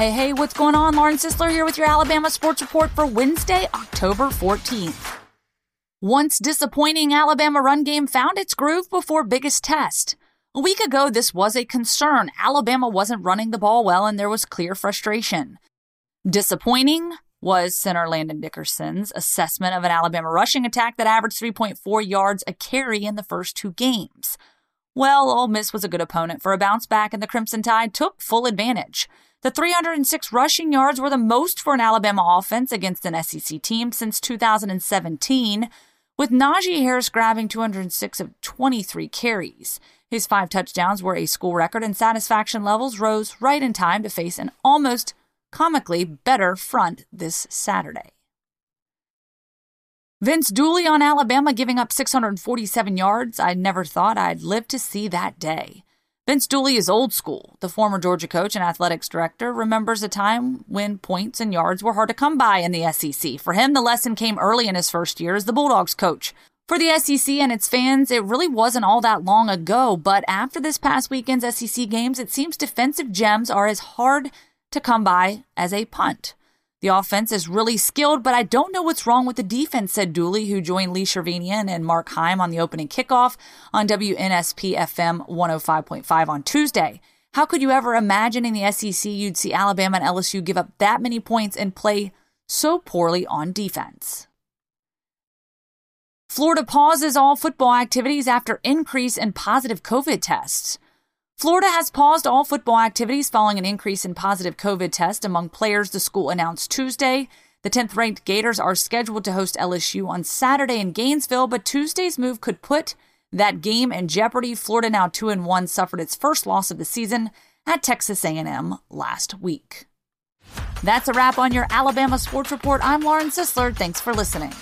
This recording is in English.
Hey, hey, what's going on? Lauren Sisler here with your Alabama Sports Report for Wednesday, October 14th. Once disappointing Alabama run game found its groove before biggest test. A week ago, this was a concern. Alabama wasn't running the ball well and there was clear frustration. Disappointing was center Landon Dickerson's assessment of an Alabama rushing attack that averaged 3.4 yards a carry in the first two games. Well, Ole Miss was a good opponent for a bounce back and the Crimson Tide took full advantage. The 306 rushing yards were the most for an Alabama offense against an SEC team since 2017, with Najee Harris grabbing 206 of 23 carries. His five touchdowns were a school record, and satisfaction levels rose right in time to face an almost comically better front this Saturday. Vince Dooley on Alabama giving up 647 yards. I never thought I'd live to see that day. Vince Dooley is old school. The former Georgia coach and athletics director remembers a time when points and yards were hard to come by in the SEC. For him, the lesson came early in his first year as the Bulldogs coach. For the SEC and its fans, it really wasn't all that long ago, but after this past weekend's SEC games, it seems defensive gems are as hard to come by as a punt. The offense is really skilled, but I don't know what's wrong with the defense, said Dooley, who joined Lee Shervinian and Mark Heim on the opening kickoff on WNSP FM 105.5 on Tuesday. How could you ever imagine in the SEC you'd see Alabama and LSU give up that many points and play so poorly on defense? Florida pauses all football activities after increase in positive COVID tests. Florida has paused all football activities following an increase in positive COVID tests among players, the school announced Tuesday. The 10th ranked Gators are scheduled to host LSU on Saturday in Gainesville, but Tuesday's move could put that game in jeopardy. Florida now 2 and 1 suffered its first loss of the season at Texas A&M last week. That's a wrap on your Alabama Sports Report. I'm Lauren Sisler. Thanks for listening.